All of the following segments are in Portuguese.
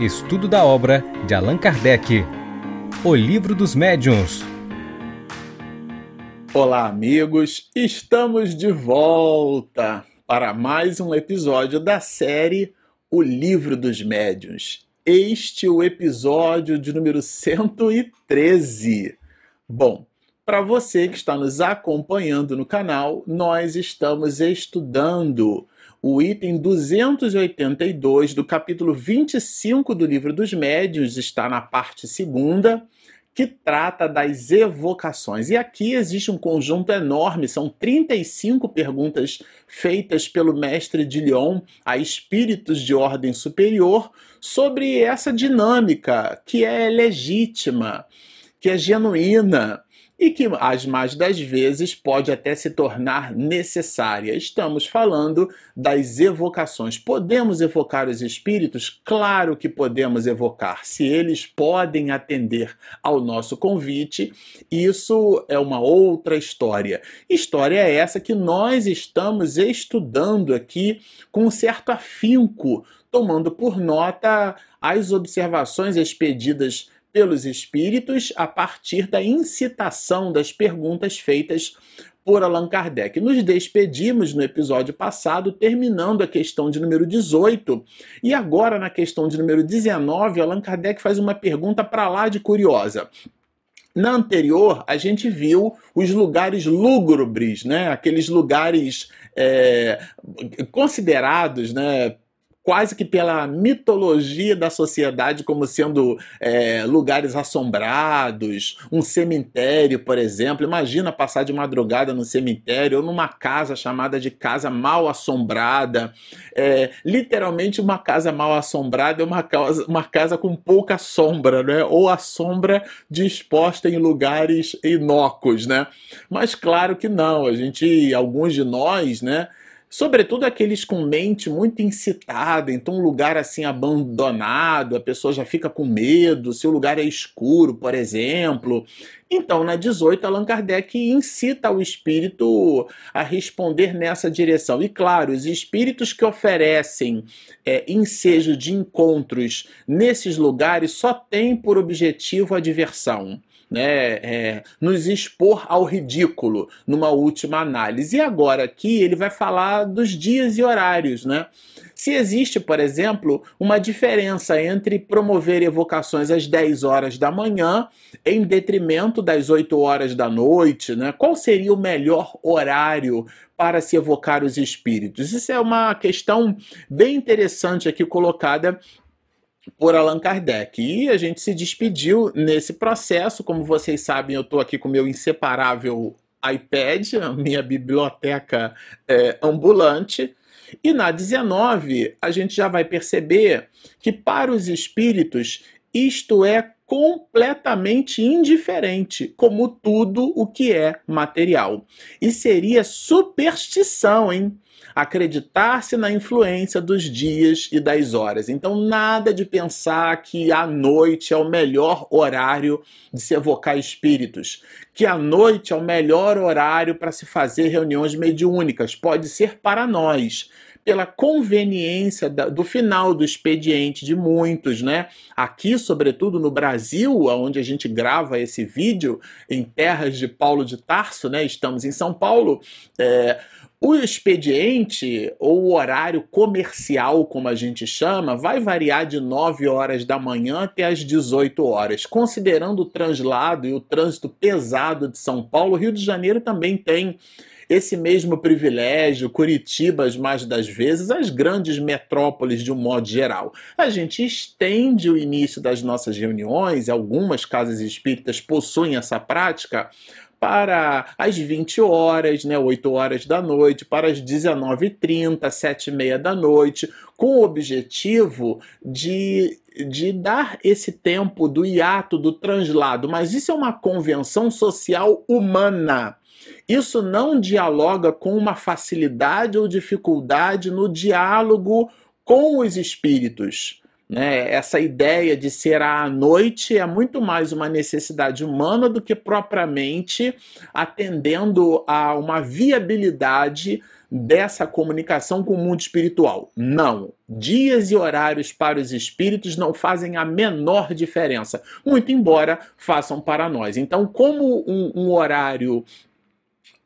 Estudo da obra de Allan Kardec. O Livro dos Médiuns. Olá, amigos! Estamos de volta para mais um episódio da série O Livro dos Médiuns. Este é o episódio de número 113. Bom, para você que está nos acompanhando no canal, nós estamos estudando o item 282 do capítulo 25 do Livro dos Médios, está na parte segunda, que trata das evocações. E aqui existe um conjunto enorme, são 35 perguntas feitas pelo mestre de Lyon a espíritos de ordem superior sobre essa dinâmica que é legítima, que é genuína e que as mais das vezes pode até se tornar necessária. Estamos falando das evocações. Podemos evocar os espíritos? Claro que podemos evocar. Se eles podem atender ao nosso convite, isso é uma outra história. História é essa que nós estamos estudando aqui com certo afinco, tomando por nota as observações expedidas pelos espíritos a partir da incitação das perguntas feitas por Allan Kardec. Nos despedimos no episódio passado, terminando a questão de número 18, e agora na questão de número 19, Allan Kardec faz uma pergunta para lá de curiosa. Na anterior, a gente viu os lugares lúgubres, né? aqueles lugares é, considerados né, quase que pela mitologia da sociedade como sendo é, lugares assombrados, um cemitério, por exemplo. Imagina passar de madrugada no cemitério ou numa casa chamada de casa mal assombrada. É, literalmente, uma casa mal assombrada é uma casa, uma casa com pouca sombra, né? ou a sombra disposta em lugares inócuos. Né? Mas claro que não, a gente, alguns de nós, né? Sobretudo aqueles com mente muito incitada, então um lugar assim abandonado, a pessoa já fica com medo, se o lugar é escuro, por exemplo. Então, na 18, Allan Kardec incita o espírito a responder nessa direção. E claro, os espíritos que oferecem é, ensejo de encontros nesses lugares só têm por objetivo a diversão né, é, nos expor ao ridículo numa última análise. E agora aqui ele vai falar dos dias e horários, né? Se existe, por exemplo, uma diferença entre promover evocações às 10 horas da manhã em detrimento das 8 horas da noite, né? Qual seria o melhor horário para se evocar os espíritos? Isso é uma questão bem interessante aqui colocada por Allan Kardec. E a gente se despediu nesse processo. Como vocês sabem, eu estou aqui com meu inseparável iPad, a minha biblioteca é, ambulante. E na 19, a gente já vai perceber que para os espíritos isto é completamente indiferente, como tudo o que é material. E seria superstição, hein? Acreditar-se na influência dos dias e das horas. Então, nada de pensar que a noite é o melhor horário de se evocar espíritos, que a noite é o melhor horário para se fazer reuniões mediúnicas. Pode ser para nós pela conveniência do final do expediente de muitos, né? Aqui, sobretudo no Brasil, onde a gente grava esse vídeo, em terras de Paulo de Tarso, né? Estamos em São Paulo. É, o expediente, ou o horário comercial, como a gente chama, vai variar de 9 horas da manhã até as 18 horas. Considerando o translado e o trânsito pesado de São Paulo, Rio de Janeiro também tem esse mesmo privilégio, Curitiba, as mais das vezes, as grandes metrópoles de um modo geral. A gente estende o início das nossas reuniões, algumas casas espíritas possuem essa prática, para as 20 horas, né, 8 horas da noite, para as 19h30, 7 e meia da noite, com o objetivo de, de dar esse tempo do hiato, do translado. Mas isso é uma convenção social humana. Isso não dialoga com uma facilidade ou dificuldade no diálogo com os espíritos. Né? Essa ideia de ser à noite é muito mais uma necessidade humana do que propriamente atendendo a uma viabilidade dessa comunicação com o mundo espiritual. Não. Dias e horários para os espíritos não fazem a menor diferença, muito embora façam para nós. Então, como um, um horário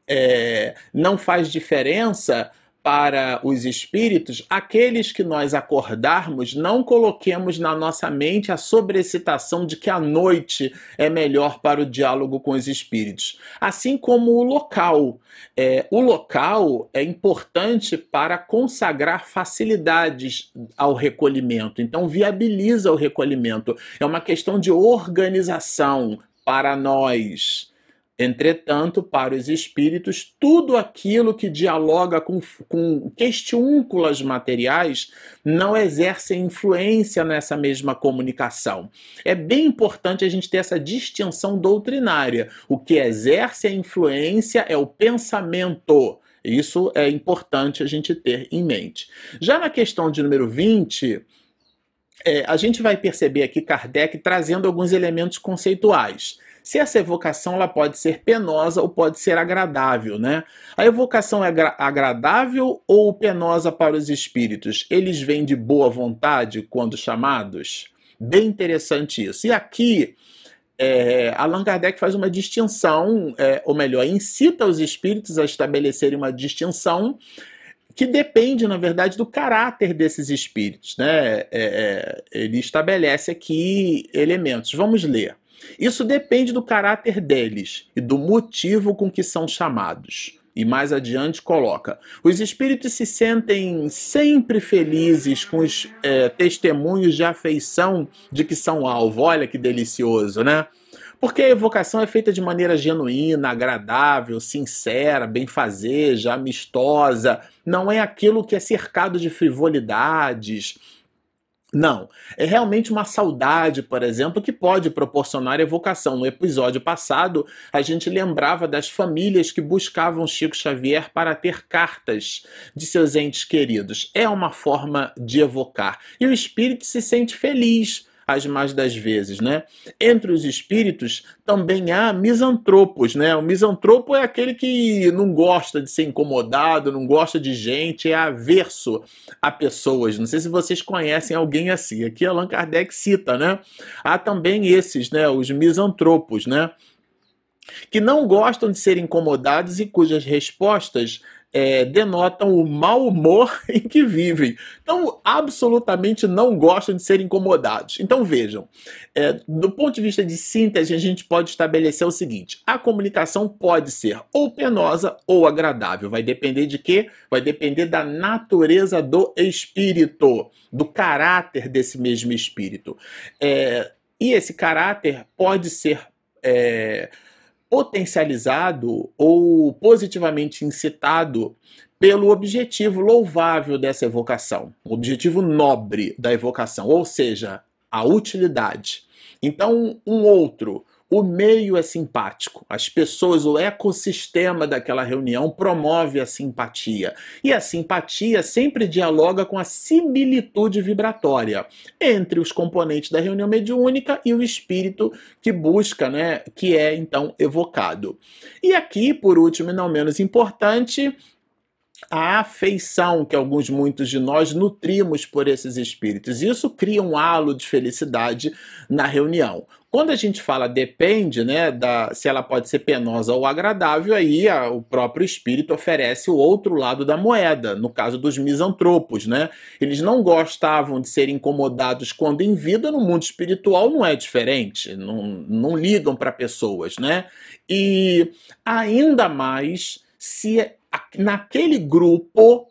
é, não faz diferença para os espíritos, aqueles que nós acordarmos, não coloquemos na nossa mente a sobrecitação de que a noite é melhor para o diálogo com os espíritos. Assim como o local. É, o local é importante para consagrar facilidades ao recolhimento, então viabiliza o recolhimento. É uma questão de organização para nós. Entretanto, para os espíritos, tudo aquilo que dialoga com, com questiúnculas materiais não exerce influência nessa mesma comunicação. É bem importante a gente ter essa distinção doutrinária. O que exerce a influência é o pensamento. Isso é importante a gente ter em mente. Já na questão de número 20, é, a gente vai perceber aqui Kardec trazendo alguns elementos conceituais se essa evocação ela pode ser penosa ou pode ser agradável, né? A evocação é agradável ou penosa para os espíritos? Eles vêm de boa vontade quando chamados? Bem interessante isso. E aqui é, Allan Kardec faz uma distinção, é, ou melhor, incita os espíritos a estabelecerem uma distinção que depende, na verdade, do caráter desses espíritos. Né? É, é ele estabelece aqui elementos. Vamos ler. Isso depende do caráter deles e do motivo com que são chamados. E mais adiante coloca: os espíritos se sentem sempre felizes com os é, testemunhos de afeição de que são alvo. Olha que delicioso, né? Porque a evocação é feita de maneira genuína, agradável, sincera, benfazeja, amistosa. Não é aquilo que é cercado de frivolidades, não. É realmente uma saudade, por exemplo, que pode proporcionar evocação. No episódio passado, a gente lembrava das famílias que buscavam Chico Xavier para ter cartas de seus entes queridos. É uma forma de evocar. E o espírito se sente feliz as mais das vezes, né? Entre os espíritos também há misantropos, né? O misantropo é aquele que não gosta de ser incomodado, não gosta de gente, é averso a pessoas. Não sei se vocês conhecem alguém assim. Aqui Allan Kardec cita, né? Há também esses, né? Os misantropos, né? Que não gostam de ser incomodados e cujas respostas é, denotam o mau humor em que vivem. Então, absolutamente não gostam de ser incomodados. Então, vejam, é, do ponto de vista de síntese, a gente pode estabelecer o seguinte: a comunicação pode ser ou penosa ou agradável. Vai depender de quê? Vai depender da natureza do espírito, do caráter desse mesmo espírito. É, e esse caráter pode ser. Potencializado ou positivamente incitado pelo objetivo louvável dessa evocação, o objetivo nobre da evocação, ou seja, a utilidade. Então, um outro o meio é simpático, as pessoas, o ecossistema daquela reunião promove a simpatia. E a simpatia sempre dialoga com a similitude vibratória entre os componentes da reunião mediúnica e o espírito que busca, né, que é então evocado. E aqui, por último e não menos importante, a afeição que alguns, muitos de nós nutrimos por esses espíritos. Isso cria um halo de felicidade na reunião. Quando a gente fala depende, né, da, se ela pode ser penosa ou agradável, aí a, o próprio espírito oferece o outro lado da moeda, no caso dos misantropos, né? Eles não gostavam de ser incomodados quando em vida, no mundo espiritual não é diferente, não, não ligam para pessoas, né? E ainda mais se naquele grupo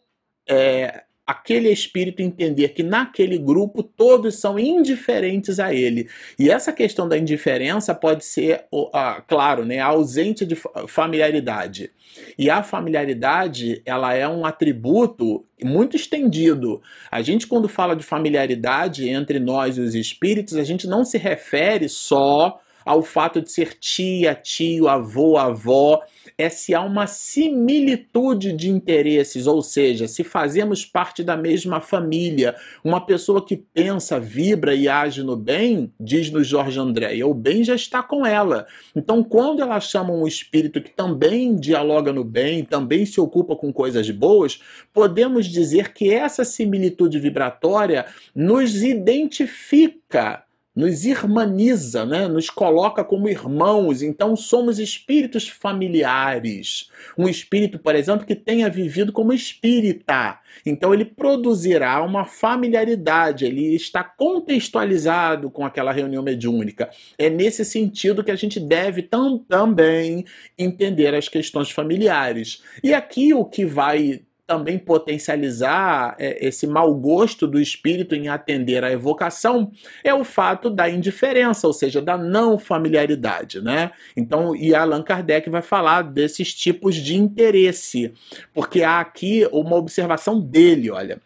é, aquele espírito entender que naquele grupo todos são indiferentes a ele. E essa questão da indiferença pode ser, claro, né, ausente de familiaridade. E a familiaridade, ela é um atributo muito estendido. A gente quando fala de familiaridade entre nós e os espíritos, a gente não se refere só ao fato de ser tia, tio, avô, avó, é se há uma similitude de interesses, ou seja, se fazemos parte da mesma família. Uma pessoa que pensa, vibra e age no bem, diz-nos Jorge André, o bem já está com ela. Então, quando ela chama um espírito que também dialoga no bem, também se ocupa com coisas boas, podemos dizer que essa similitude vibratória nos identifica nos irmaniza, né? nos coloca como irmãos, então somos espíritos familiares. Um espírito, por exemplo, que tenha vivido como espírita, então ele produzirá uma familiaridade, ele está contextualizado com aquela reunião mediúnica. É nesse sentido que a gente deve tam também entender as questões familiares. E aqui o que vai também potencializar é, esse mau gosto do espírito em atender à evocação é o fato da indiferença, ou seja, da não familiaridade, né? Então, e Allan Kardec vai falar desses tipos de interesse, porque há aqui uma observação dele, olha.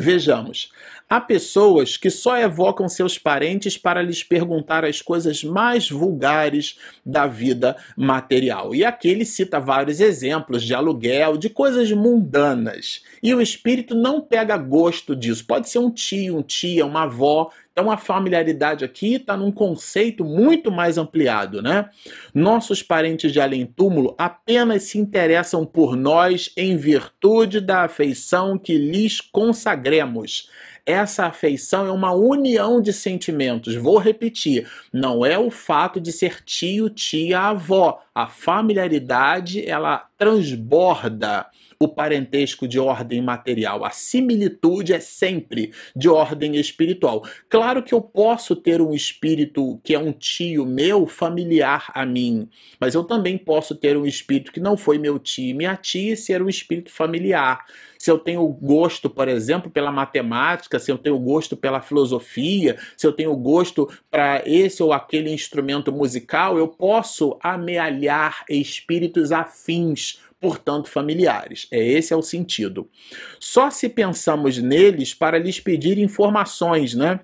Vejamos, há pessoas que só evocam seus parentes para lhes perguntar as coisas mais vulgares da vida material. E aqui ele cita vários exemplos de aluguel, de coisas mundanas. E o espírito não pega gosto disso. Pode ser um tio, um tia, uma avó então a familiaridade aqui está num conceito muito mais ampliado, né? Nossos parentes de além-túmulo apenas se interessam por nós em virtude da afeição que lhes consagremos. Essa afeição é uma união de sentimentos. Vou repetir: não é o fato de ser tio, tia, avó. A familiaridade ela transborda o parentesco de ordem material. A similitude é sempre de ordem espiritual. Claro que eu posso ter um espírito que é um tio meu, familiar a mim, mas eu também posso ter um espírito que não foi meu tio, minha tia, e ser um espírito familiar. Se eu tenho gosto, por exemplo, pela matemática, se eu tenho gosto pela filosofia, se eu tenho gosto para esse ou aquele instrumento musical, eu posso amealhar espíritos afins portanto familiares. É esse é o sentido. Só se pensamos neles para lhes pedir informações, né?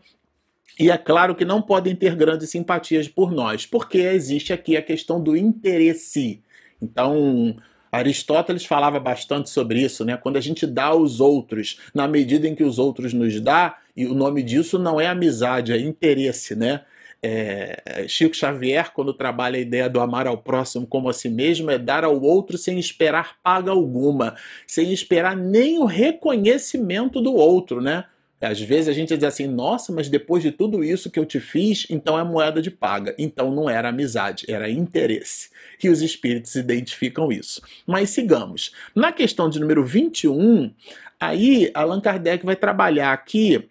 E é claro que não podem ter grandes simpatias por nós, porque existe aqui a questão do interesse. Então, Aristóteles falava bastante sobre isso, né? Quando a gente dá aos outros, na medida em que os outros nos dá, e o nome disso não é amizade, é interesse, né? É, Chico Xavier, quando trabalha a ideia do amar ao próximo como a si mesmo, é dar ao outro sem esperar paga alguma, sem esperar nem o reconhecimento do outro, né? Às vezes a gente diz assim, nossa, mas depois de tudo isso que eu te fiz, então é moeda de paga. Então não era amizade, era interesse. E os espíritos identificam isso. Mas sigamos. Na questão de número 21, aí Allan Kardec vai trabalhar aqui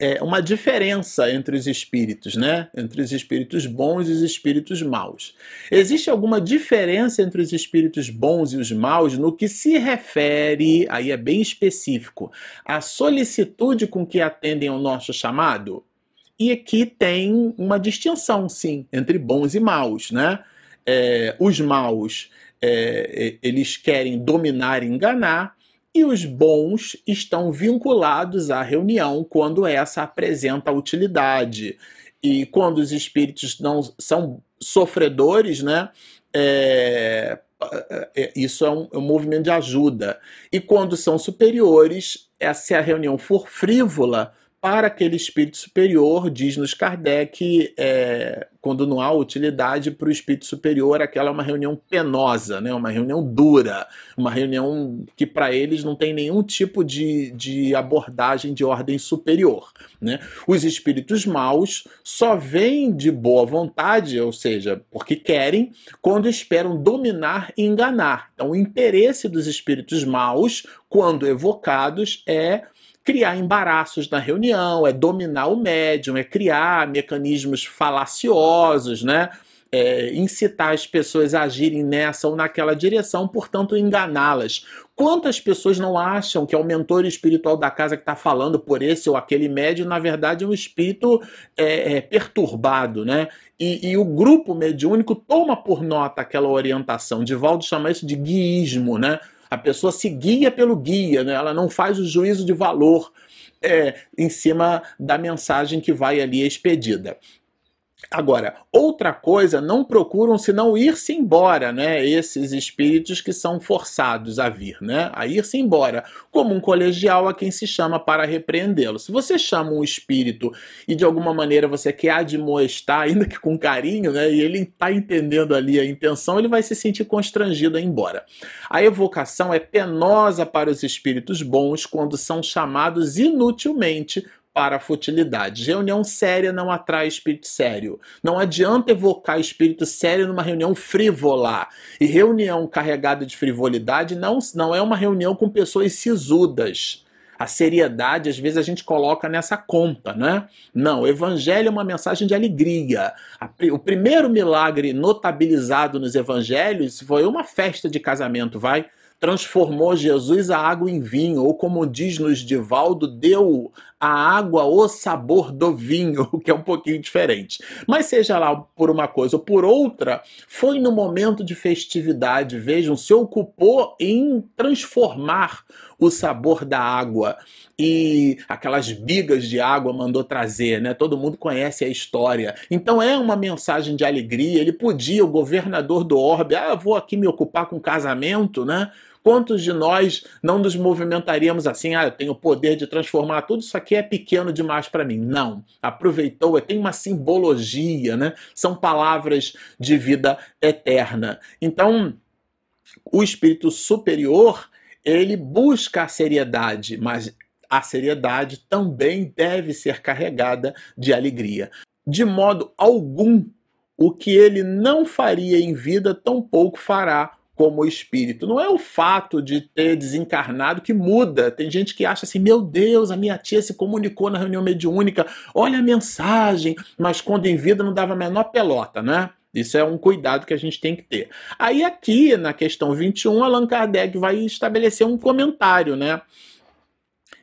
é, uma diferença entre os espíritos, né? Entre os espíritos bons e os espíritos maus. Existe alguma diferença entre os espíritos bons e os maus no que se refere, aí é bem específico, à solicitude com que atendem ao nosso chamado? E aqui tem uma distinção, sim, entre bons e maus, né? É, os maus, é, eles querem dominar e enganar, e os bons estão vinculados à reunião quando essa apresenta utilidade. E quando os espíritos não são sofredores, né? É, é, isso é um, é um, movimento de ajuda. E quando são superiores, se a reunião for frívola, para aquele espírito superior, diz-nos Kardec, é, quando não há utilidade para o espírito superior, aquela é uma reunião penosa, né? uma reunião dura, uma reunião que para eles não tem nenhum tipo de, de abordagem de ordem superior. Né? Os espíritos maus só vêm de boa vontade, ou seja, porque querem, quando esperam dominar e enganar. Então, o interesse dos espíritos maus, quando evocados, é criar embaraços na reunião, é dominar o médium, é criar mecanismos falaciosos, né? É, incitar as pessoas a agirem nessa ou naquela direção, portanto, enganá-las. Quantas pessoas não acham que é o mentor espiritual da casa que está falando por esse ou aquele médium, na verdade é um espírito é, é, perturbado, né? E, e, o grupo mediúnico toma por nota aquela orientação. Divaldo chama isso de guiísmo, né? A pessoa se guia pelo guia, né? ela não faz o juízo de valor é, em cima da mensagem que vai ali expedida. Agora, outra coisa, não procuram senão ir-se embora, né? Esses espíritos que são forçados a vir, né? A ir-se embora, como um colegial a quem se chama para repreendê-lo. Se você chama um espírito e de alguma maneira você quer admoestar, ainda que com carinho, né? E ele está entendendo ali a intenção, ele vai se sentir constrangido a ir embora. A evocação é penosa para os espíritos bons quando são chamados inutilmente para futilidades. Reunião séria não atrai espírito sério. Não adianta evocar espírito sério numa reunião frívola. E reunião carregada de frivolidade não, não é uma reunião com pessoas sisudas. A seriedade, às vezes, a gente coloca nessa conta, né? Não, o evangelho é uma mensagem de alegria. O primeiro milagre notabilizado nos evangelhos foi uma festa de casamento, vai? Transformou Jesus a água em vinho, ou como diz nos Divaldo, deu a água o sabor do vinho, o que é um pouquinho diferente. Mas seja lá por uma coisa ou por outra, foi no momento de festividade, vejam, se ocupou em transformar o sabor da água e aquelas bigas de água mandou trazer, né? Todo mundo conhece a história. Então é uma mensagem de alegria. Ele podia, o governador do Orbe, ah, vou aqui me ocupar com casamento, né? Quantos de nós não nos movimentaríamos assim? Ah, eu tenho o poder de transformar tudo, isso aqui é pequeno demais para mim. Não. Aproveitou, tem uma simbologia, né? São palavras de vida eterna. Então, o espírito superior, ele busca a seriedade, mas a seriedade também deve ser carregada de alegria. De modo algum, o que ele não faria em vida, tampouco fará como espírito. Não é o fato de ter desencarnado que muda. Tem gente que acha assim: meu Deus, a minha tia se comunicou na reunião mediúnica, olha a mensagem, mas quando em vida não dava a menor pelota, né? Isso é um cuidado que a gente tem que ter. Aí, aqui na questão 21, Allan Kardec vai estabelecer um comentário, né?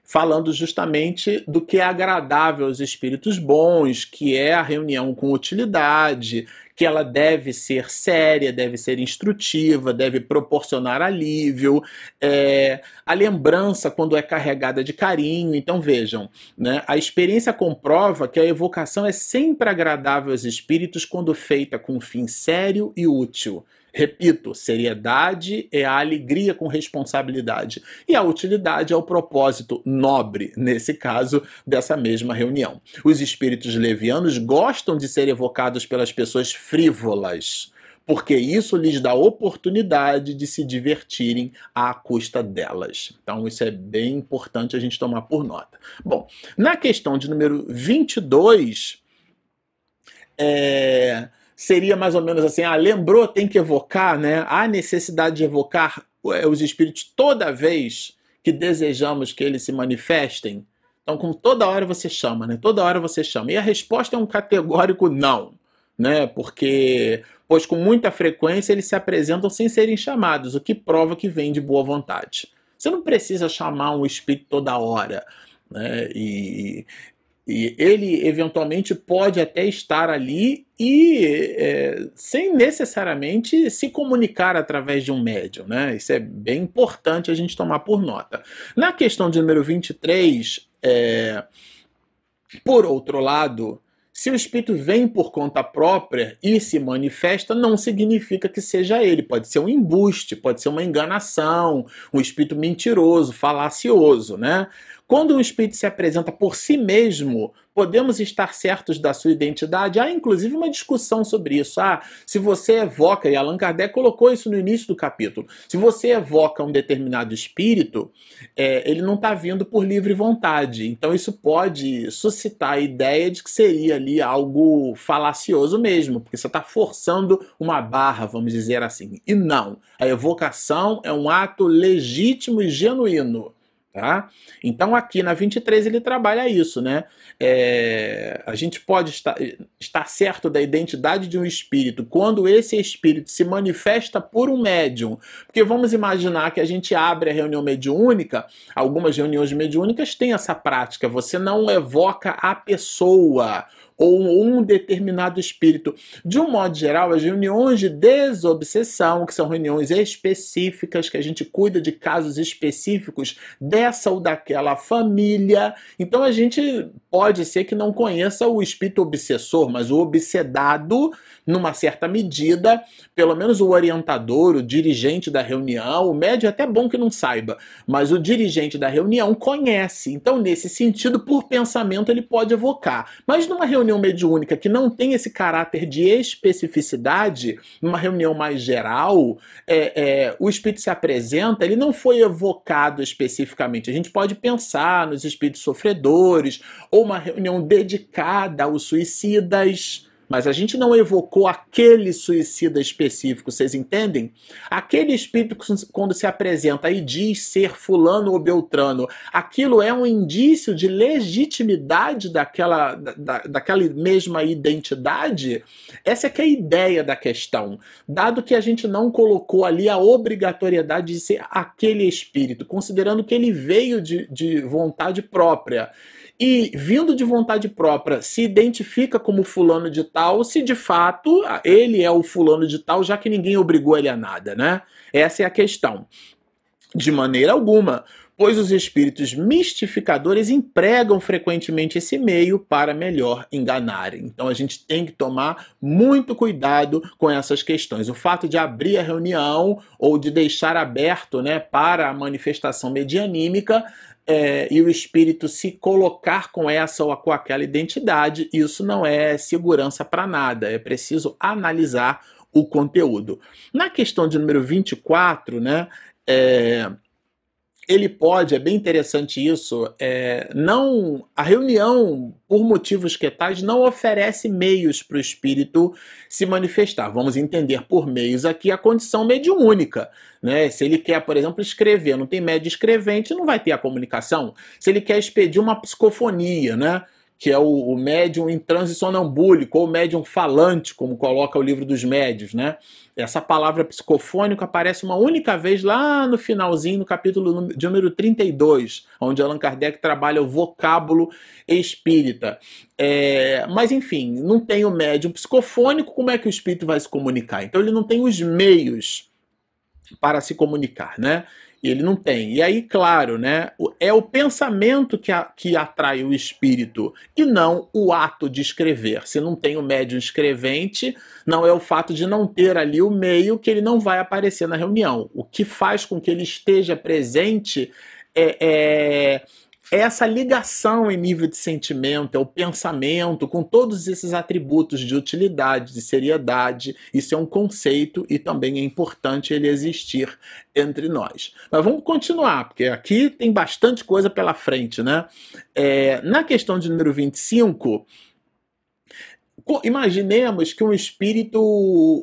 falando justamente do que é agradável aos espíritos bons, que é a reunião com utilidade, que ela deve ser séria, deve ser instrutiva, deve proporcionar alívio, é, a lembrança quando é carregada de carinho. Então vejam, né, a experiência comprova que a evocação é sempre agradável aos espíritos quando feita com um fim sério e útil. Repito, seriedade é a alegria com responsabilidade e a utilidade é o propósito nobre, nesse caso, dessa mesma reunião. Os espíritos levianos gostam de ser evocados pelas pessoas frívolas, porque isso lhes dá oportunidade de se divertirem à custa delas. Então, isso é bem importante a gente tomar por nota. Bom, na questão de número 22, é seria mais ou menos assim: ah, lembrou, tem que evocar, né? Há necessidade de evocar os espíritos toda vez que desejamos que eles se manifestem. Então, como toda hora você chama, né? Toda hora você chama. E a resposta é um categórico não, né? Porque, pois com muita frequência eles se apresentam sem serem chamados, o que prova que vem de boa vontade. Você não precisa chamar um espírito toda hora. Né? E, e ele eventualmente pode até estar ali e é, sem necessariamente se comunicar através de um médium. Né? Isso é bem importante a gente tomar por nota. Na questão de número 23, é, por outro lado, se o espírito vem por conta própria e se manifesta, não significa que seja ele. Pode ser um embuste, pode ser uma enganação, um espírito mentiroso, falacioso, né? Quando um espírito se apresenta por si mesmo, podemos estar certos da sua identidade? Há inclusive uma discussão sobre isso. Ah, se você evoca, e Allan Kardec colocou isso no início do capítulo, se você evoca um determinado espírito, é, ele não está vindo por livre vontade. Então isso pode suscitar a ideia de que seria ali algo falacioso mesmo, porque você está forçando uma barra, vamos dizer assim. E não. A evocação é um ato legítimo e genuíno. Tá? Então aqui na 23 ele trabalha isso, né? É, a gente pode estar, estar certo da identidade de um espírito quando esse espírito se manifesta por um médium. Porque vamos imaginar que a gente abre a reunião mediúnica, algumas reuniões mediúnicas têm essa prática, você não evoca a pessoa, ou um determinado espírito. De um modo geral, as reuniões de desobsessão, que são reuniões específicas, que a gente cuida de casos específicos dessa ou daquela família. Então a gente pode ser que não conheça o espírito obsessor, mas o obsedado, numa certa medida, pelo menos o orientador, o dirigente da reunião, o médio é até bom que não saiba, mas o dirigente da reunião conhece. Então, nesse sentido, por pensamento, ele pode evocar. Mas numa reunião mediúnica que não tem esse caráter de especificidade, numa reunião mais geral, é, é, o espírito se apresenta, ele não foi evocado especificamente. A gente pode pensar nos espíritos sofredores, ou uma reunião dedicada aos suicidas mas a gente não evocou aquele suicida específico, vocês entendem? Aquele espírito quando se apresenta e diz ser fulano ou beltrano, aquilo é um indício de legitimidade daquela, da, daquela mesma identidade? Essa é que é a ideia da questão. Dado que a gente não colocou ali a obrigatoriedade de ser aquele espírito, considerando que ele veio de, de vontade própria e, vindo de vontade própria, se identifica como fulano de tal, se de fato ele é o fulano de tal, já que ninguém obrigou ele a nada, né? Essa é a questão. De maneira alguma, pois os espíritos mistificadores empregam frequentemente esse meio para melhor enganarem. Então a gente tem que tomar muito cuidado com essas questões. O fato de abrir a reunião ou de deixar aberto né, para a manifestação medianímica é, e o espírito se colocar com essa ou com aquela identidade, isso não é segurança para nada. É preciso analisar o conteúdo. Na questão de número 24, né, é, ele pode, é bem interessante isso, é, não a reunião, por motivos que tais, não oferece meios para o espírito se manifestar. Vamos entender por meios aqui a condição mediúnica. Né? Se ele quer, por exemplo, escrever, não tem médio escrevente, não vai ter a comunicação. Se ele quer expedir uma psicofonia, né? Que é o, o médium em transe sonambúlico, ou médium falante, como coloca o livro dos médios, né? Essa palavra psicofônico aparece uma única vez lá no finalzinho, no capítulo de número 32, onde Allan Kardec trabalha o vocábulo espírita. É, mas, enfim, não tem o médium psicofônico, como é que o espírito vai se comunicar? Então, ele não tem os meios para se comunicar, né? Ele não tem. E aí, claro, né, é o pensamento que, a, que atrai o espírito e não o ato de escrever. Se não tem o médium escrevente, não é o fato de não ter ali o meio que ele não vai aparecer na reunião. O que faz com que ele esteja presente é, é essa ligação em nível de sentimento, é o pensamento, com todos esses atributos de utilidade, de seriedade. Isso é um conceito e também é importante ele existir entre nós. Mas vamos continuar, porque aqui tem bastante coisa pela frente, né? É, na questão de número 25, imaginemos que um espírito,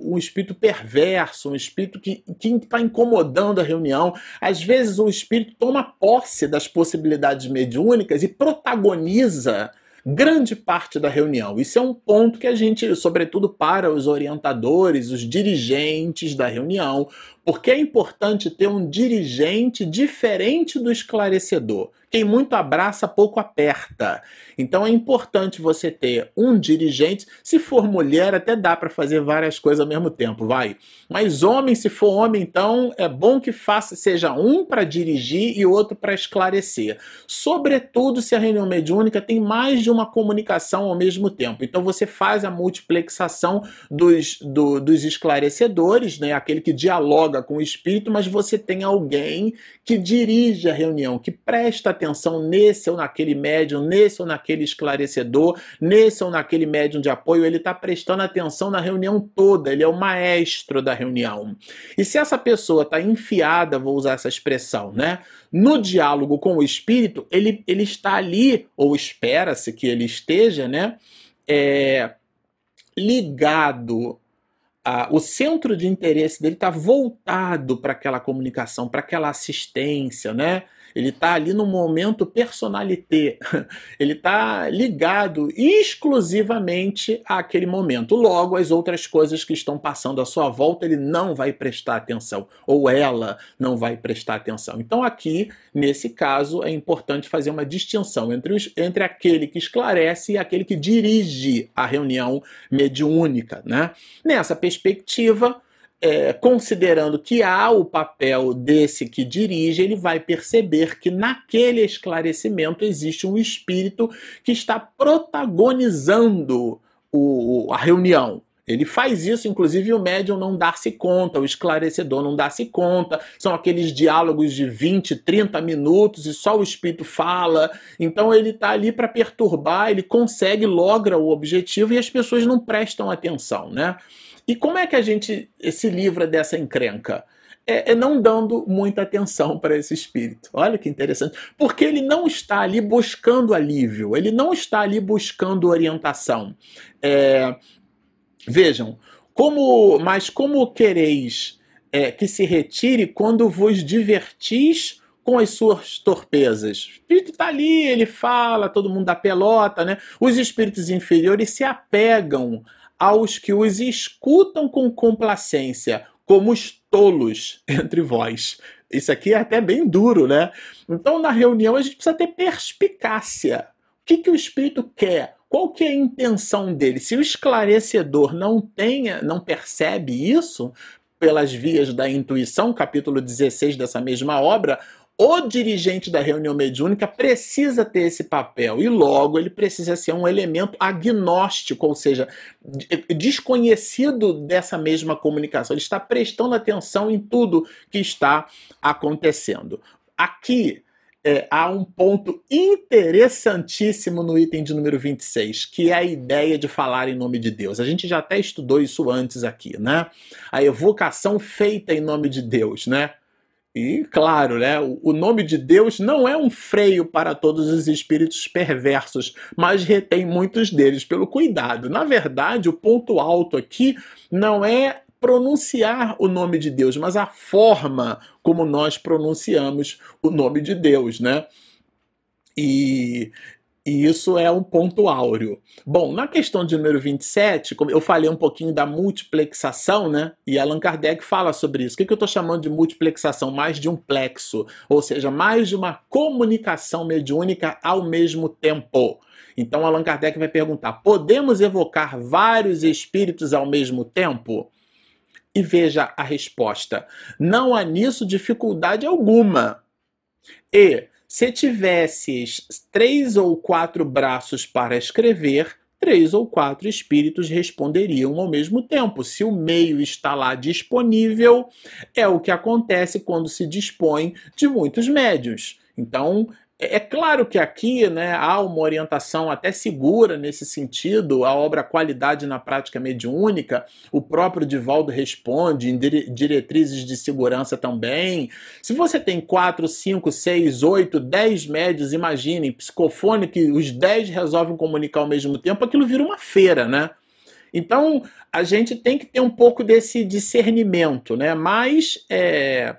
um espírito perverso, um espírito que está incomodando a reunião, às vezes o espírito toma posse das possibilidades mediúnicas e protagoniza grande parte da reunião. Isso é um ponto que a gente, sobretudo para os orientadores, os dirigentes da reunião, porque é importante ter um dirigente diferente do esclarecedor. Quem muito abraça, pouco aperta. Então é importante você ter um dirigente. Se for mulher, até dá para fazer várias coisas ao mesmo tempo, vai. Mas homem, se for homem, então é bom que faça seja um para dirigir e outro para esclarecer. Sobretudo se a reunião mediúnica tem mais de uma comunicação ao mesmo tempo. Então você faz a multiplexação dos, do, dos esclarecedores, né? aquele que dialoga com o espírito, mas você tem alguém que dirige a reunião, que presta atenção nesse ou naquele médium, nesse ou naquele esclarecedor, nesse ou naquele médium de apoio, ele está prestando atenção na reunião toda, ele é o maestro da reunião. E se essa pessoa está enfiada, vou usar essa expressão, né? No diálogo com o espírito, ele, ele está ali, ou espera-se que ele esteja, né? É, ligado o centro de interesse dele está voltado para aquela comunicação, para aquela assistência, né? Ele está ali no momento personalité. Ele está ligado exclusivamente àquele momento. Logo, as outras coisas que estão passando à sua volta, ele não vai prestar atenção. Ou ela não vai prestar atenção. Então, aqui, nesse caso, é importante fazer uma distinção entre, os, entre aquele que esclarece e aquele que dirige a reunião mediúnica. Né? Nessa perspectiva, é, considerando que há o papel desse que dirige, ele vai perceber que naquele esclarecimento existe um espírito que está protagonizando o, a reunião. Ele faz isso, inclusive o médium não dá-se conta, o esclarecedor não dá-se conta. São aqueles diálogos de 20, 30 minutos e só o espírito fala. Então ele está ali para perturbar, ele consegue, logra o objetivo e as pessoas não prestam atenção, né? E como é que a gente se livra dessa encrenca? É, é não dando muita atenção para esse espírito. Olha que interessante. Porque ele não está ali buscando alívio, ele não está ali buscando orientação. É, vejam, como, mas como quereis é, que se retire quando vos divertis com as suas torpezas. O espírito está ali, ele fala, todo mundo dá pelota, né? Os espíritos inferiores se apegam aos que os escutam com complacência, como os tolos entre vós. Isso aqui é até bem duro, né? Então, na reunião, a gente precisa ter perspicácia. O que, que o espírito quer? Qual que é a intenção dele? Se o esclarecedor não tenha, não percebe isso pelas vias da intuição, capítulo 16 dessa mesma obra, o dirigente da reunião mediúnica precisa ter esse papel e logo ele precisa ser um elemento agnóstico, ou seja, desconhecido dessa mesma comunicação. Ele está prestando atenção em tudo que está acontecendo. Aqui é, há um ponto interessantíssimo no item de número 26, que é a ideia de falar em nome de Deus. A gente já até estudou isso antes aqui, né? A evocação feita em nome de Deus, né? E, claro, né, o nome de Deus não é um freio para todos os espíritos perversos, mas retém muitos deles pelo cuidado. Na verdade, o ponto alto aqui não é pronunciar o nome de Deus, mas a forma como nós pronunciamos o nome de Deus, né? E e isso é um ponto áureo. Bom, na questão de número 27, eu falei um pouquinho da multiplexação, né? E Allan Kardec fala sobre isso. O que eu estou chamando de multiplexação? Mais de um plexo, ou seja, mais de uma comunicação mediúnica ao mesmo tempo. Então Allan Kardec vai perguntar: podemos evocar vários espíritos ao mesmo tempo? E veja a resposta: não há nisso dificuldade alguma. E se tivesses três ou quatro braços para escrever, três ou quatro espíritos responderiam ao mesmo tempo. Se o meio está lá disponível, é o que acontece quando se dispõe de muitos médios. Então, é, é claro que aqui né, há uma orientação até segura nesse sentido, a obra Qualidade na Prática Mediúnica, o próprio Divaldo responde, em diretrizes de segurança também. Se você tem 4, 5, 6, 8, 10 médios, imaginem, psicofone que os 10 resolvem comunicar ao mesmo tempo, aquilo vira uma feira, né? Então, a gente tem que ter um pouco desse discernimento, né? Mas é,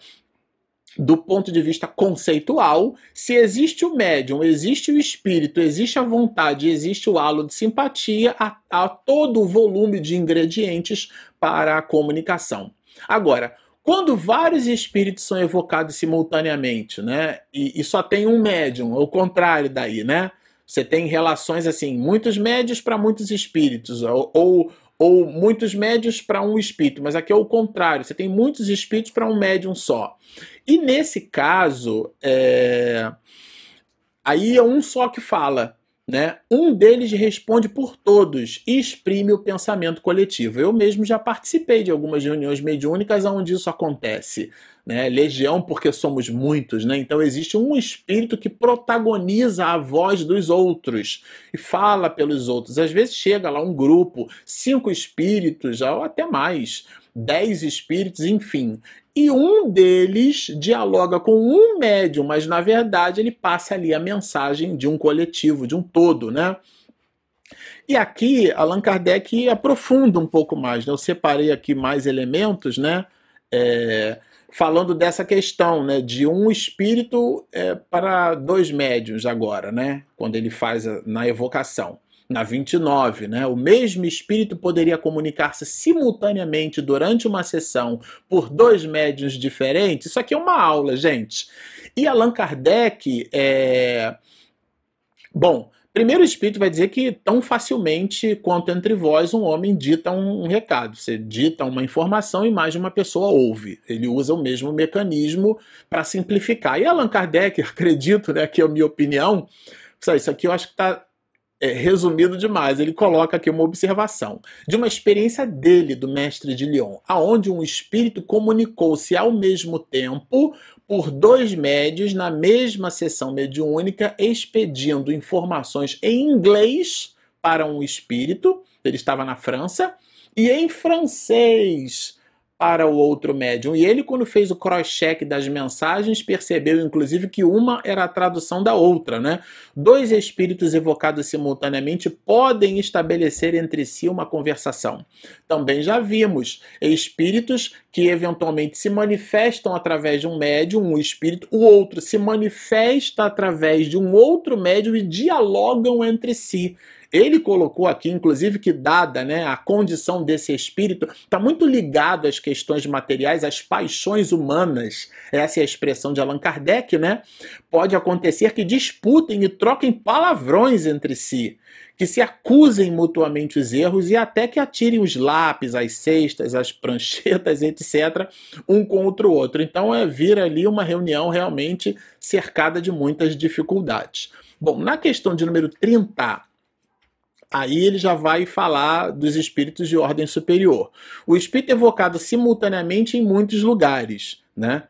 do ponto de vista conceitual, se existe o médium, existe o espírito, existe a vontade, existe o halo de simpatia, há, todo o volume de ingredientes para a comunicação. Agora, quando vários espíritos são evocados simultaneamente, né, e, e só tem um médium, o contrário daí, né? Você tem relações assim, muitos médios para muitos espíritos, ou, ou ou muitos médios para um espírito, mas aqui é o contrário, você tem muitos espíritos para um médium só. E nesse caso, é... aí é um só que fala. Né? Um deles responde por todos e exprime o pensamento coletivo. Eu mesmo já participei de algumas reuniões mediúnicas onde isso acontece. Né? Legião, porque somos muitos, né? então existe um espírito que protagoniza a voz dos outros e fala pelos outros. Às vezes chega lá um grupo, cinco espíritos, ou até mais, dez espíritos, enfim e um deles dialoga com um médium, mas na verdade ele passa ali a mensagem de um coletivo, de um todo, né? E aqui Allan Kardec aprofunda um pouco mais. Né? Eu separei aqui mais elementos, né? É, falando dessa questão, né, de um espírito é, para dois médios agora, né, quando ele faz a, na evocação. Na 29, né, o mesmo espírito poderia comunicar-se simultaneamente durante uma sessão por dois médios diferentes. Isso aqui é uma aula, gente. E Allan Kardec, é... bom, Primeiro, o Espírito vai dizer que tão facilmente quanto entre vós um homem dita um, recado. Você dita uma informação e mais de uma pessoa ouve. Ele usa o mesmo mecanismo para simplificar. E Allan Kardec, acredito, né, que é a minha opinião, isso aqui eu acho que está é, resumido demais. Ele coloca aqui uma observação. De uma experiência dele, do mestre de Lyon, aonde um espírito comunicou-se ao mesmo tempo por dois médios na mesma sessão mediúnica, expedindo informações em inglês para um espírito, ele estava na França, e em francês para o outro médium. E ele, quando fez o cross-check das mensagens, percebeu inclusive que uma era a tradução da outra, né? Dois espíritos evocados simultaneamente podem estabelecer entre si uma conversação. Também já vimos espíritos que eventualmente se manifestam através de um médium, um espírito, o outro se manifesta através de um outro médium e dialogam entre si. Ele colocou aqui, inclusive, que dada né, a condição desse espírito, está muito ligado às questões materiais, às paixões humanas. Essa é a expressão de Allan Kardec, né? Pode acontecer que disputem e troquem palavrões entre si que se acusem mutuamente os erros e até que atirem os lápis, as cestas, as pranchetas, etc., um contra o outro. Então é vir ali uma reunião realmente cercada de muitas dificuldades. Bom, na questão de número 30, Aí ele já vai falar dos espíritos de ordem superior. O espírito é evocado simultaneamente em muitos lugares, né?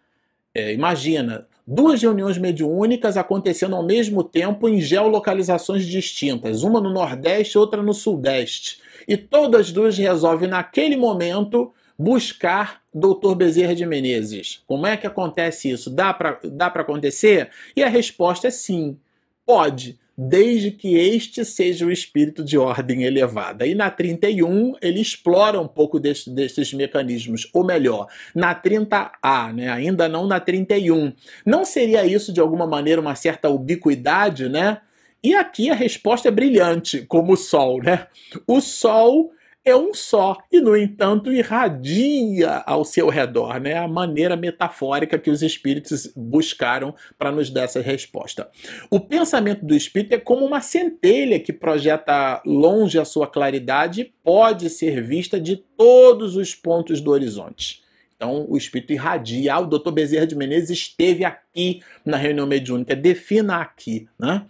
É, imagina, duas reuniões mediúnicas acontecendo ao mesmo tempo em geolocalizações distintas, uma no Nordeste, outra no Sudeste. E todas duas resolvem, naquele momento, buscar Dr. Bezerra de Menezes. Como é que acontece isso? Dá para dá acontecer? E a resposta é sim, pode desde que este seja o espírito de ordem elevada. E na 31 ele explora um pouco desse, desses mecanismos, ou melhor, na 30A, né? ainda não na 31. Não seria isso de alguma maneira uma certa ubiquidade, né? E aqui a resposta é brilhante, como o Sol, né? O Sol é um só e, no entanto, irradia ao seu redor, né? A maneira metafórica que os espíritos buscaram para nos dar essa resposta. O pensamento do espírito é como uma centelha que projeta longe a sua claridade e pode ser vista de todos os pontos do horizonte. Então, o espírito irradia. Ah, o doutor Bezerra de Menezes esteve aqui na reunião mediúnica. Defina aqui. Né?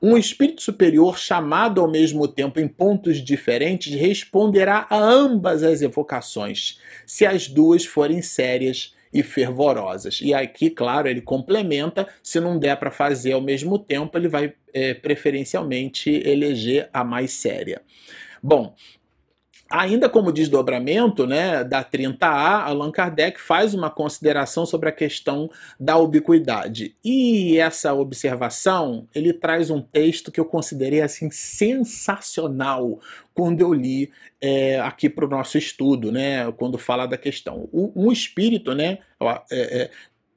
Um espírito superior, chamado ao mesmo tempo em pontos diferentes, responderá a ambas as evocações, se as duas forem sérias e fervorosas. E aqui, claro, ele complementa. Se não der para fazer ao mesmo tempo, ele vai é, preferencialmente eleger a mais séria. Bom, Ainda como desdobramento né, da 30A, Allan Kardec faz uma consideração sobre a questão da ubiquidade. E essa observação, ele traz um texto que eu considerei assim sensacional quando eu li é, aqui para o nosso estudo, né, quando fala da questão. Um espírito, né, é,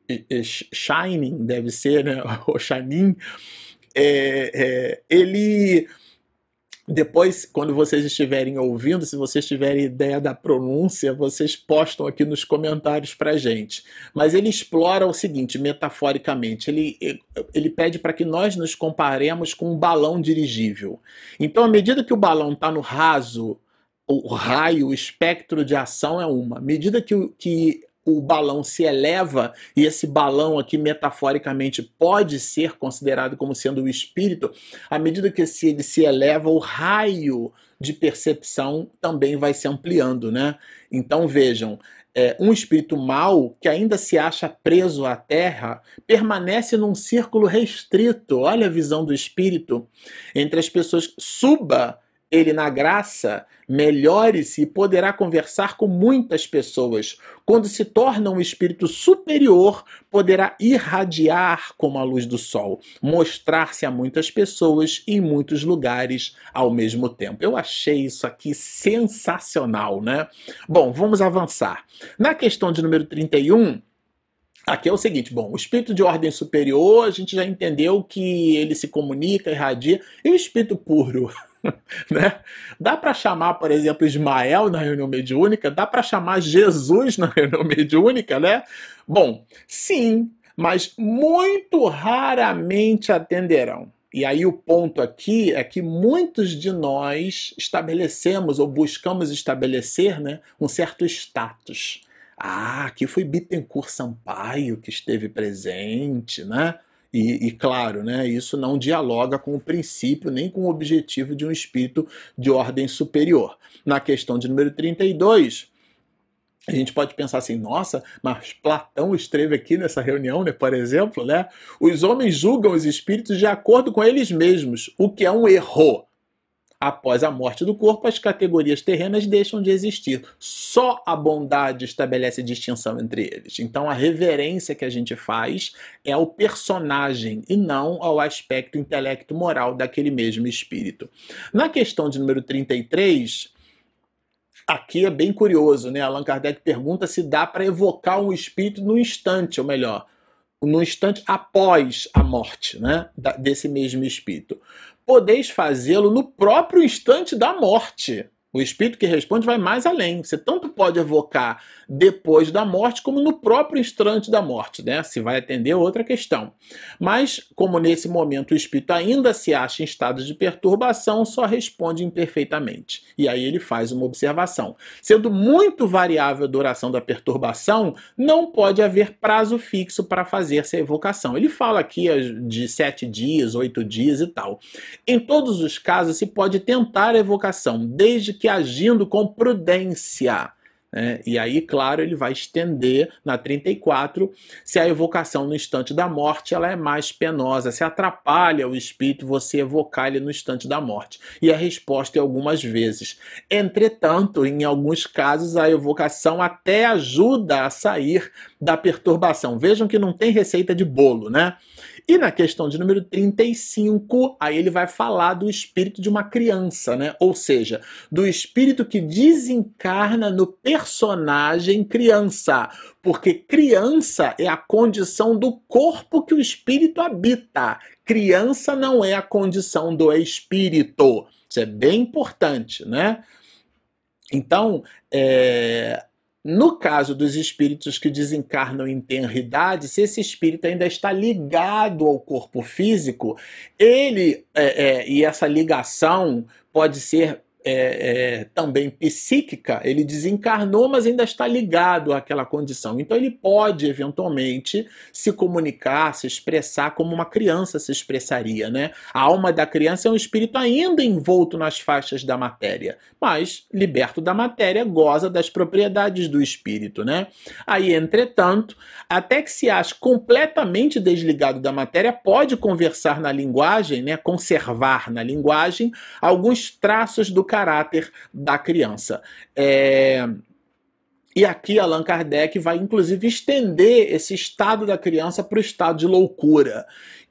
é, é, Shining deve ser, né, o Shining, é, é, ele depois, quando vocês estiverem ouvindo, se vocês tiverem ideia da pronúncia, vocês postam aqui nos comentários para gente. Mas ele explora o seguinte, metaforicamente, ele, ele pede para que nós nos comparemos com um balão dirigível. Então, à medida que o balão está no raso, o raio, o espectro de ação é uma. À medida que, que o balão se eleva, e esse balão aqui metaforicamente pode ser considerado como sendo o espírito, à medida que ele se eleva, o raio de percepção também vai se ampliando, né? Então vejam, é, um espírito mau que ainda se acha preso à terra permanece num círculo restrito. Olha a visão do espírito entre as pessoas. Suba ele na graça, melhore-se e poderá conversar com muitas pessoas. Quando se torna um espírito superior, poderá irradiar como a luz do sol, mostrar-se a muitas pessoas em muitos lugares ao mesmo tempo. Eu achei isso aqui sensacional, né? Bom, vamos avançar. Na questão de número 31, Aqui é o seguinte, bom, o espírito de ordem superior, a gente já entendeu que ele se comunica, irradia, e o espírito puro, né? Dá para chamar, por exemplo, Ismael na reunião mediúnica? Dá para chamar Jesus na reunião mediúnica, né? Bom, sim, mas muito raramente atenderão. E aí o ponto aqui é que muitos de nós estabelecemos ou buscamos estabelecer né, um certo status. Ah, aqui foi Bittencourt Sampaio que esteve presente, né? E, e, claro, né, isso não dialoga com o princípio nem com o objetivo de um espírito de ordem superior. Na questão de número 32, a gente pode pensar assim, nossa, mas Platão esteve aqui nessa reunião, né, por exemplo, né? Os homens julgam os espíritos de acordo com eles mesmos, o que é um erro. Após a morte do corpo, as categorias terrenas deixam de existir. Só a bondade estabelece distinção entre eles. Então, a reverência que a gente faz é ao personagem e não ao aspecto intelecto-moral daquele mesmo espírito. Na questão de número 33, Aqui é bem curioso, né? Allan Kardec pergunta se dá para evocar um espírito no instante, ou melhor, no instante após a morte, né? Desse mesmo espírito. Podeis fazê-lo no próprio instante da morte. O espírito que responde vai mais além. Você tanto pode evocar depois da morte como no próprio instante da morte, né? Se vai atender outra questão. Mas como nesse momento o espírito ainda se acha em estado de perturbação, só responde imperfeitamente. E aí ele faz uma observação. Sendo muito variável a duração da perturbação, não pode haver prazo fixo para fazer essa evocação. Ele fala aqui de sete dias, oito dias e tal. Em todos os casos, se pode tentar a evocação, desde que que agindo com prudência. Né? E aí, claro, ele vai estender na 34 se a evocação no instante da morte ela é mais penosa, se atrapalha o espírito você evocar ele no instante da morte. E a resposta é algumas vezes. Entretanto, em alguns casos, a evocação até ajuda a sair da perturbação. Vejam que não tem receita de bolo, né? E na questão de número 35, aí ele vai falar do espírito de uma criança, né? Ou seja, do espírito que desencarna no personagem criança. Porque criança é a condição do corpo que o espírito habita. Criança não é a condição do espírito. Isso é bem importante, né? Então, é, no caso dos espíritos que desencarnam em tenridade, se esse espírito ainda está ligado ao corpo físico, ele é, é, e essa ligação pode ser é, é, também psíquica, ele desencarnou, mas ainda está ligado àquela condição. Então ele pode, eventualmente, se comunicar, se expressar como uma criança se expressaria. Né? A alma da criança é um espírito ainda envolto nas faixas da matéria, mas, liberto da matéria, goza das propriedades do espírito. Né? Aí, entretanto, até que se ache completamente desligado da matéria, pode conversar na linguagem, né? conservar na linguagem alguns traços do caráter da criança. É... E aqui Allan Kardec vai inclusive estender esse estado da criança para o estado de loucura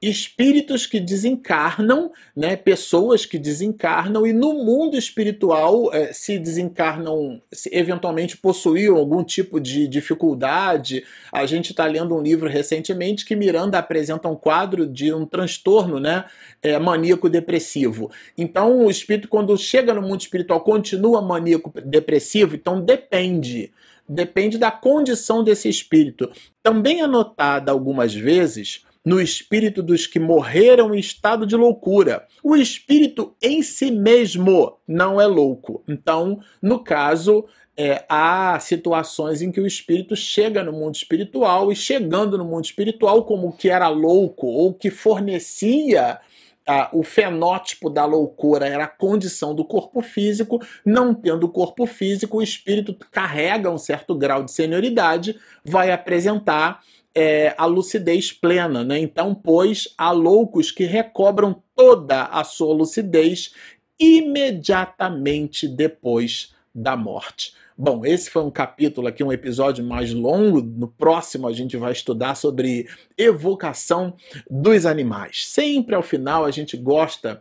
espíritos que desencarnam, né, pessoas que desencarnam e no mundo espiritual é, se desencarnam, se eventualmente possuíam algum tipo de dificuldade. A gente está lendo um livro recentemente que Miranda apresenta um quadro de um transtorno né, é, maníaco-depressivo. Então, o espírito, quando chega no mundo espiritual, continua maníaco-depressivo, então depende depende da condição desse espírito. Também é notada algumas vezes no espírito dos que morreram em estado de loucura. O espírito em si mesmo não é louco. Então, no caso, é, há situações em que o espírito chega no mundo espiritual e, chegando no mundo espiritual, como que era louco ou que fornecia. Ah, o fenótipo da loucura era a condição do corpo físico, não tendo o corpo físico, o espírito carrega um certo grau de senioridade, vai apresentar é, a lucidez plena, né? Então, pois, há loucos que recobram toda a sua lucidez imediatamente depois da morte. Bom, esse foi um capítulo aqui, um episódio mais longo. No próximo a gente vai estudar sobre evocação dos animais. Sempre ao final a gente gosta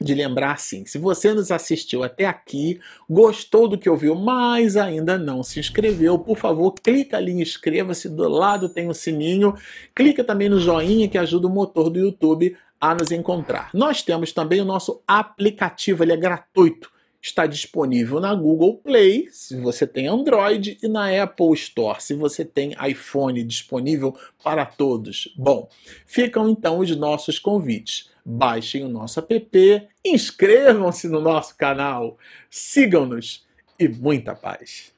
de lembrar sim, se você nos assistiu até aqui, gostou do que ouviu, mas ainda não se inscreveu, por favor, clica ali em inscreva-se, do lado tem o um sininho, clica também no joinha que ajuda o motor do YouTube a nos encontrar. Nós temos também o nosso aplicativo, ele é gratuito está disponível na Google Play, se você tem Android, e na Apple Store, se você tem iPhone disponível para todos. Bom, ficam então os nossos convites. Baixem o nosso app, inscrevam-se no nosso canal, sigam-nos e muita paz.